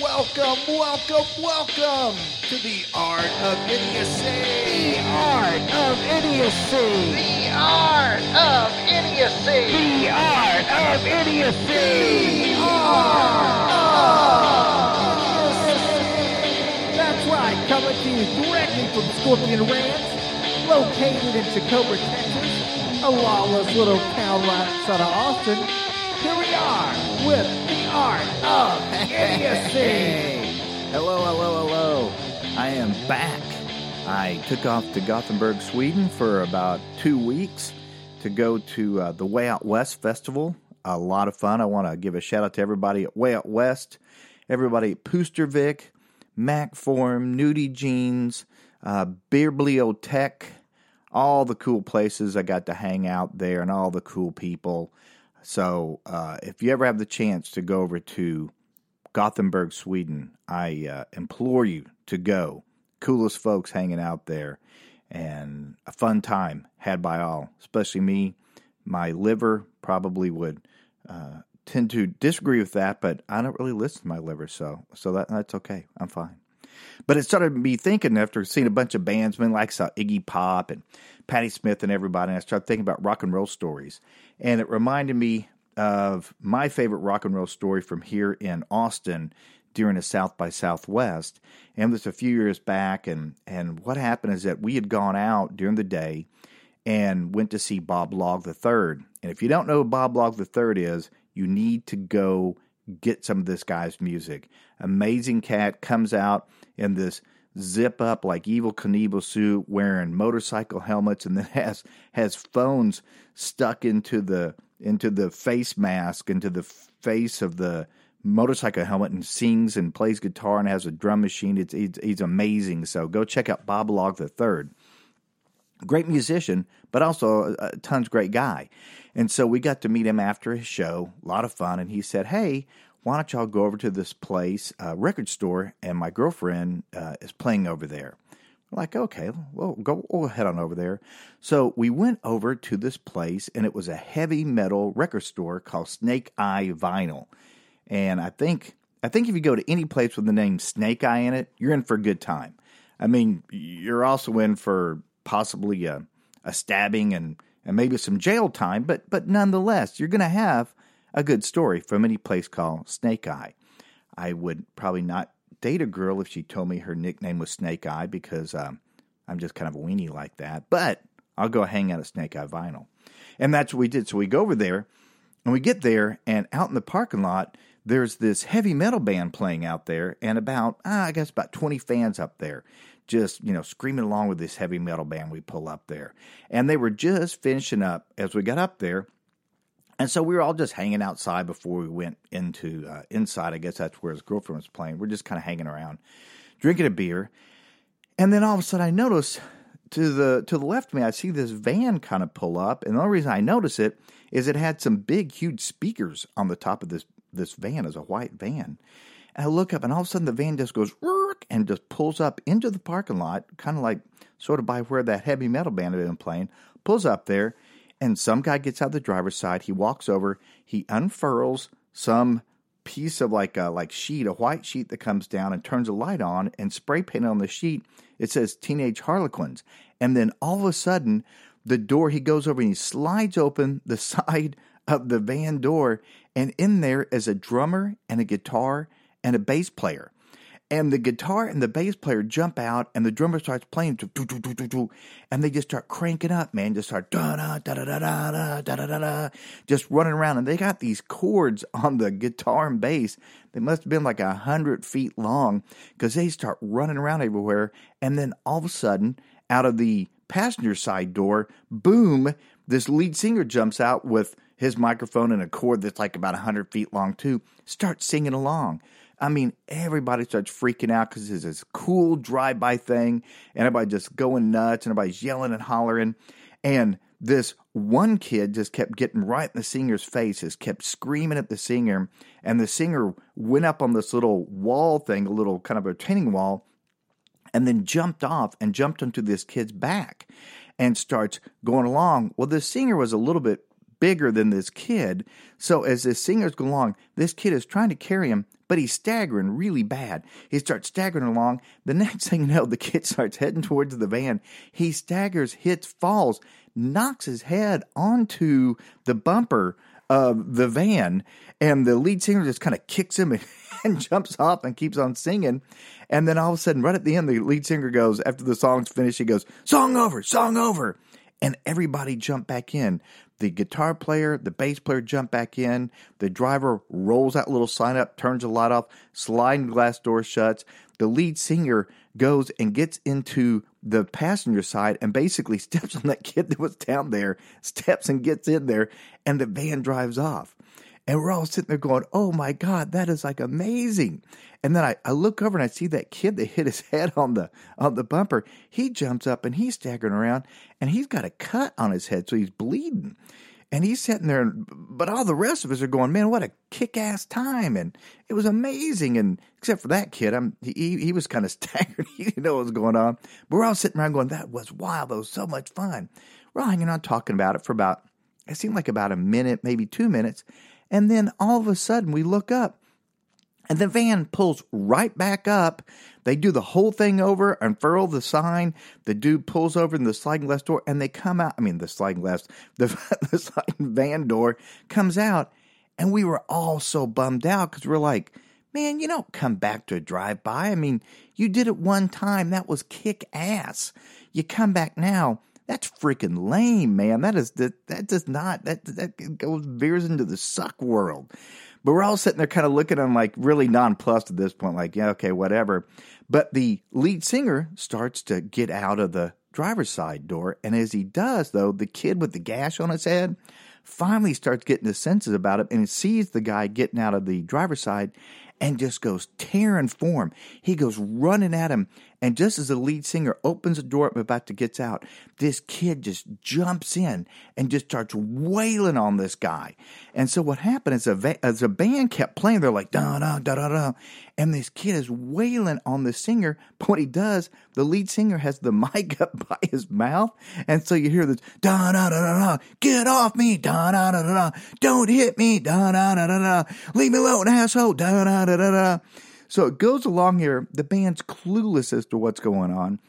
Welcome, welcome, welcome to the Art of Idiocy. The art of idiocy. The art of idiocy. The art of idiocy. That's right, coming to you directly from Scorpion Ranch, located in Tacoma, Texas, a lawless little town right outside of Austin. Here we are with the Art of Idiocy. Hello, hello, hello. I am back. I took off to Gothenburg, Sweden for about two weeks to go to uh, the Way Out West Festival. A lot of fun. I want to give a shout out to everybody at Way Out West, everybody at Pustervik, Mac Form, Nudie Jeans, uh, all the cool places I got to hang out there and all the cool people. So uh, if you ever have the chance to go over to Gothenburg, Sweden, I uh, implore you to go. Coolest folks hanging out there, and a fun time had by all, especially me. My liver probably would uh, tend to disagree with that, but I don't really listen to my liver, so so that that's okay. I'm fine. But it started me thinking after seeing a bunch of bandsmen like saw Iggy Pop and Patti Smith and everybody, and I started thinking about rock and roll stories. And it reminded me of my favorite rock and roll story from here in Austin during a South by Southwest. And this a few years back, and and what happened is that we had gone out during the day and went to see Bob Log III. And if you don't know who Bob Log III is, you need to go get some of this guy's music. Amazing cat comes out in this zip up like Evel Knievel suit, wearing motorcycle helmets, and then has has phones stuck into the into the face mask, into the face of the motorcycle helmet, and sings and plays guitar and has a drum machine. It's it's amazing. So go check out Bob Log the Third. Great musician, but also a, a tons great guy. And so we got to meet him after his show. A lot of fun. And he said, "Hey, why don't y'all go over to this place, uh, record store, and my girlfriend uh, is playing over there. We're like, okay, well, go we'll head on over there. So we went over to this place, and it was a heavy metal record store called Snake Eye Vinyl. And I think I think if you go to any place with the name Snake Eye in it, you're in for a good time. I mean, you're also in for possibly a, a stabbing and, and maybe some jail time, but but nonetheless, you're going to have a good story from any place called Snake Eye. I would probably not date a girl if she told me her nickname was Snake Eye because um, I'm just kind of a weenie like that. But I'll go hang out at Snake Eye Vinyl. And that's what we did. So we go over there and we get there, and out in the parking lot, there's this heavy metal band playing out there, and about, ah, I guess, about 20 fans up there just you know screaming along with this heavy metal band we pull up there and they were just finishing up as we got up there and so we were all just hanging outside before we went into uh, inside. I guess that's where his girlfriend was playing. We're just kind of hanging around, drinking a beer, and then all of a sudden I notice to the to the left of me I see this van kind of pull up, and the only reason I notice it is it had some big, huge speakers on the top of this this van, as a white van. And I look up, and all of a sudden the van just goes and just pulls up into the parking lot, kind of like sort of by where that heavy metal band had been playing. Pulls up there and some guy gets out the driver's side. He walks over. He unfurls some piece of like a like sheet, a white sheet that comes down and turns a light on and spray painted on the sheet. It says Teenage Harlequins. And then all of a sudden, the door he goes over and he slides open the side of the van door, and in there is a drummer and a guitar and a bass player and the guitar and the bass player jump out, and the drummer starts playing, and they just start cranking up, man. Just start da da da da da da da da da da, just running around, and they got these chords on the guitar and bass. They must have been like a hundred feet long because they start running around everywhere, and then all of a sudden, out of the passenger side door, boom! This lead singer jumps out with his microphone and a cord that's like about a hundred feet long too. Starts singing along. I mean, everybody starts freaking out because it's this cool drive-by thing, and everybody just going nuts, and everybody's yelling and hollering, and this one kid just kept getting right in the singer's face, just kept screaming at the singer, and the singer went up on this little wall thing, a little kind of a retaining wall, and then jumped off and jumped onto this kid's back and starts going along. Well, the singer was a little bit bigger than this kid. So as this singer's going along, this kid is trying to carry him, but he's staggering really bad. He starts staggering along. The next thing you know, the kid starts heading towards the van. He staggers, hits, falls, knocks his head onto the bumper of the van, and the lead singer just kind of kicks him and, and jumps off and keeps on singing. And then all of a sudden, right at the end, the lead singer goes, after the song's finished, he goes, Song over, song over. And everybody jumped back in. The guitar player, the bass player jump back in. The driver rolls that little sign up, turns the light off, sliding glass door shuts. The lead singer goes and gets into the passenger side and basically steps on that kid that was down there, steps and gets in there, and the van drives off. And we're all sitting there going, oh my God, that is like amazing. And then I, I look over and I see that kid that hit his head on the on the bumper. He jumps up and he's staggering around and he's got a cut on his head, so he's bleeding. And he's sitting there, but all the rest of us are going, man, what a kick ass time. And it was amazing. And except for that kid, I'm, he, he was kind of staggered. he didn't know what was going on. But we're all sitting around going, that was wild. That was so much fun. We're all hanging on talking about it for about, it seemed like about a minute, maybe two minutes. And then all of a sudden we look up and the van pulls right back up. They do the whole thing over, unfurl the sign. The dude pulls over in the sliding glass door, and they come out. I mean, the sliding glass, the, the sliding van door comes out, and we were all so bummed out because we're like, man, you don't come back to a drive by. I mean, you did it one time. That was kick ass. You come back now. That's freaking lame, man. That is that that does not that that goes veers into the suck world. But we're all sitting there kind of looking him like really nonplussed at this point, like, yeah, okay, whatever. But the lead singer starts to get out of the driver's side door. And as he does, though, the kid with the gash on his head finally starts getting his senses about it and sees the guy getting out of the driver's side and just goes tearing for him. He goes running at him and just as the lead singer opens the door up about to get out, this kid just jumps in and just starts wailing on this guy. And so what happened is a, as a band kept playing, they're like, da da da da da. And this kid is wailing on the singer. But what he does, the lead singer has the mic up by his mouth. And so you hear this, da da da da da, get off me, da da da da da, don't hit me, da da da da da, leave me alone, asshole, da da da da da. So it goes along here. The band's clueless as to what's going on.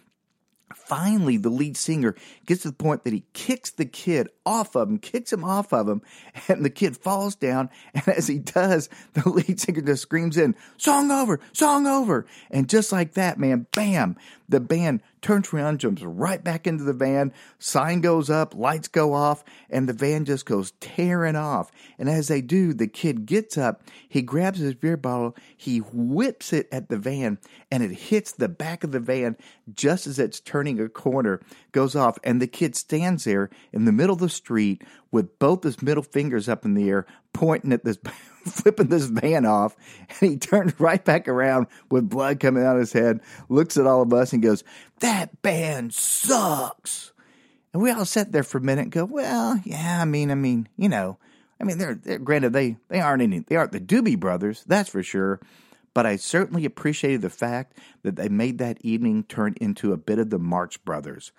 Finally, the lead singer gets to the point that he kicks the kid off of him, kicks him off of him, and the kid falls down. And as he does, the lead singer just screams in, Song over, song over. And just like that, man, bam, the band turns around, jumps right back into the van. Sign goes up, lights go off, and the van just goes tearing off. And as they do, the kid gets up, he grabs his beer bottle, he whips it at the van, and it hits the back of the van just as it's turning a corner, goes off, and the kid stands there in the middle of the street with both his middle fingers up in the air, pointing at this flipping this van off, and he turned right back around with blood coming out of his head, looks at all of us and goes, That band sucks. And we all sat there for a minute and go, Well, yeah, I mean, I mean, you know, I mean, they're, they're granted they they aren't any they aren't the Doobie Brothers, that's for sure. But I certainly appreciated the fact that they made that evening turn into a bit of the Marx Brothers.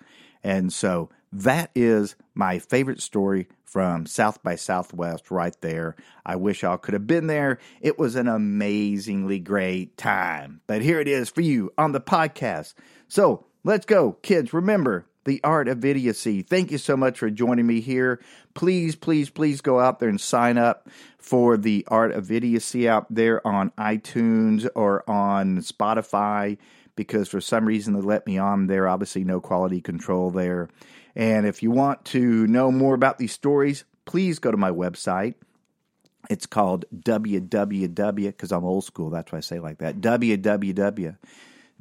And so that is my favorite story from South by Southwest right there. I wish I could have been there. It was an amazingly great time. But here it is for you on the podcast. So let's go, kids. Remember, the art of idiocy. Thank you so much for joining me here. Please, please, please go out there and sign up for the art of idiocy out there on iTunes or on Spotify because for some reason they let me on there. Obviously, no quality control there. And if you want to know more about these stories, please go to my website. It's called www, because I'm old school, that's why I say like that. www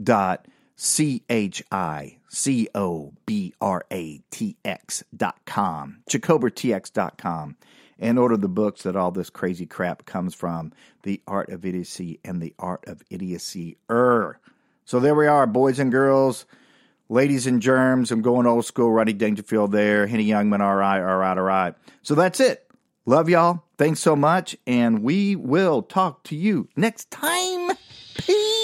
dot C H I C O B R A T X dot com, ChicobraTX dot com, and order the books that all this crazy crap comes from The Art of Idiocy and The Art of Idiocy. Er. So there we are, boys and girls, ladies and germs. I'm going old school, Rodney Dangerfield there, Henny Youngman, all right, all right, all right. So that's it. Love y'all. Thanks so much. And we will talk to you next time. Peace.